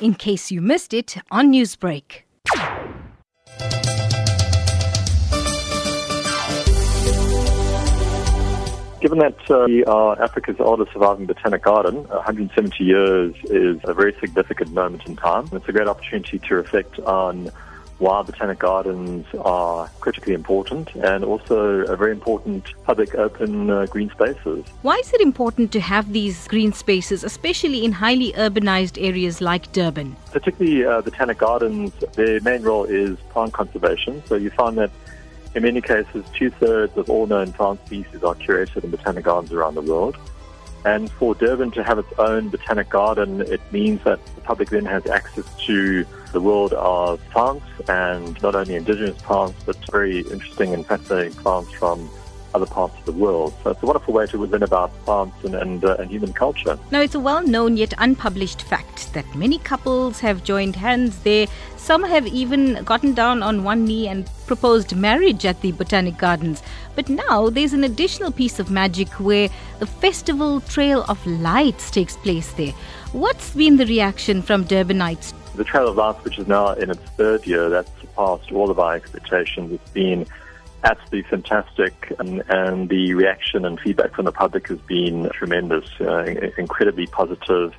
in case you missed it on Newsbreak. Given that uh, we are Africa's oldest surviving botanic garden, 170 years is a very significant moment in time. It's a great opportunity to reflect on why botanic gardens are critically important and also a very important public open uh, green spaces. Why is it important to have these green spaces, especially in highly urbanized areas like Durban? Particularly uh, botanic gardens, their main role is plant conservation. So you find that in many cases, two thirds of all known plant species are curated in botanic gardens around the world. And for Durban to have its own botanic garden, it means that the public then has access to the world of plants and not only indigenous plants, but very interesting and fascinating plants from other parts of the world. So it's a wonderful way to learn about plants and, and, uh, and human culture. Now, it's a well known yet unpublished fact that many couples have joined hands there. Some have even gotten down on one knee and proposed marriage at the Botanic Gardens. But now there's an additional piece of magic where the Festival Trail of Lights takes place there. What's been the reaction from Durbanites? The Trail of Lights, which is now in its third year, that's surpassed all of our expectations. It's been absolutely fantastic, and, and, the reaction and feedback from the public has been tremendous, uh, incredibly positive.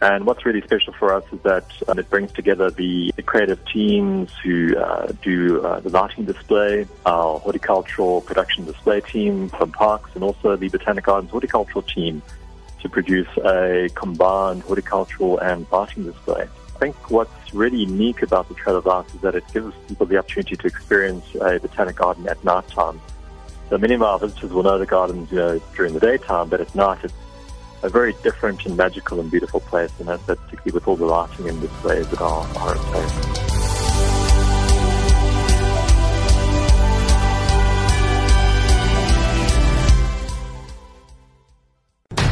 And what's really special for us is that um, it brings together the, the creative teams who uh, do uh, the lighting display, our horticultural production display team from Parks, and also the Botanic Gardens horticultural team to produce a combined horticultural and lighting display. Think what's really unique about the Trail of Lights is that it gives people the opportunity to experience a botanic garden at night time. So many of our visitors will know the gardens, you know, during the daytime, but at night it's a very different and magical and beautiful place, and that's particularly with all the lighting and displays that are, are in place.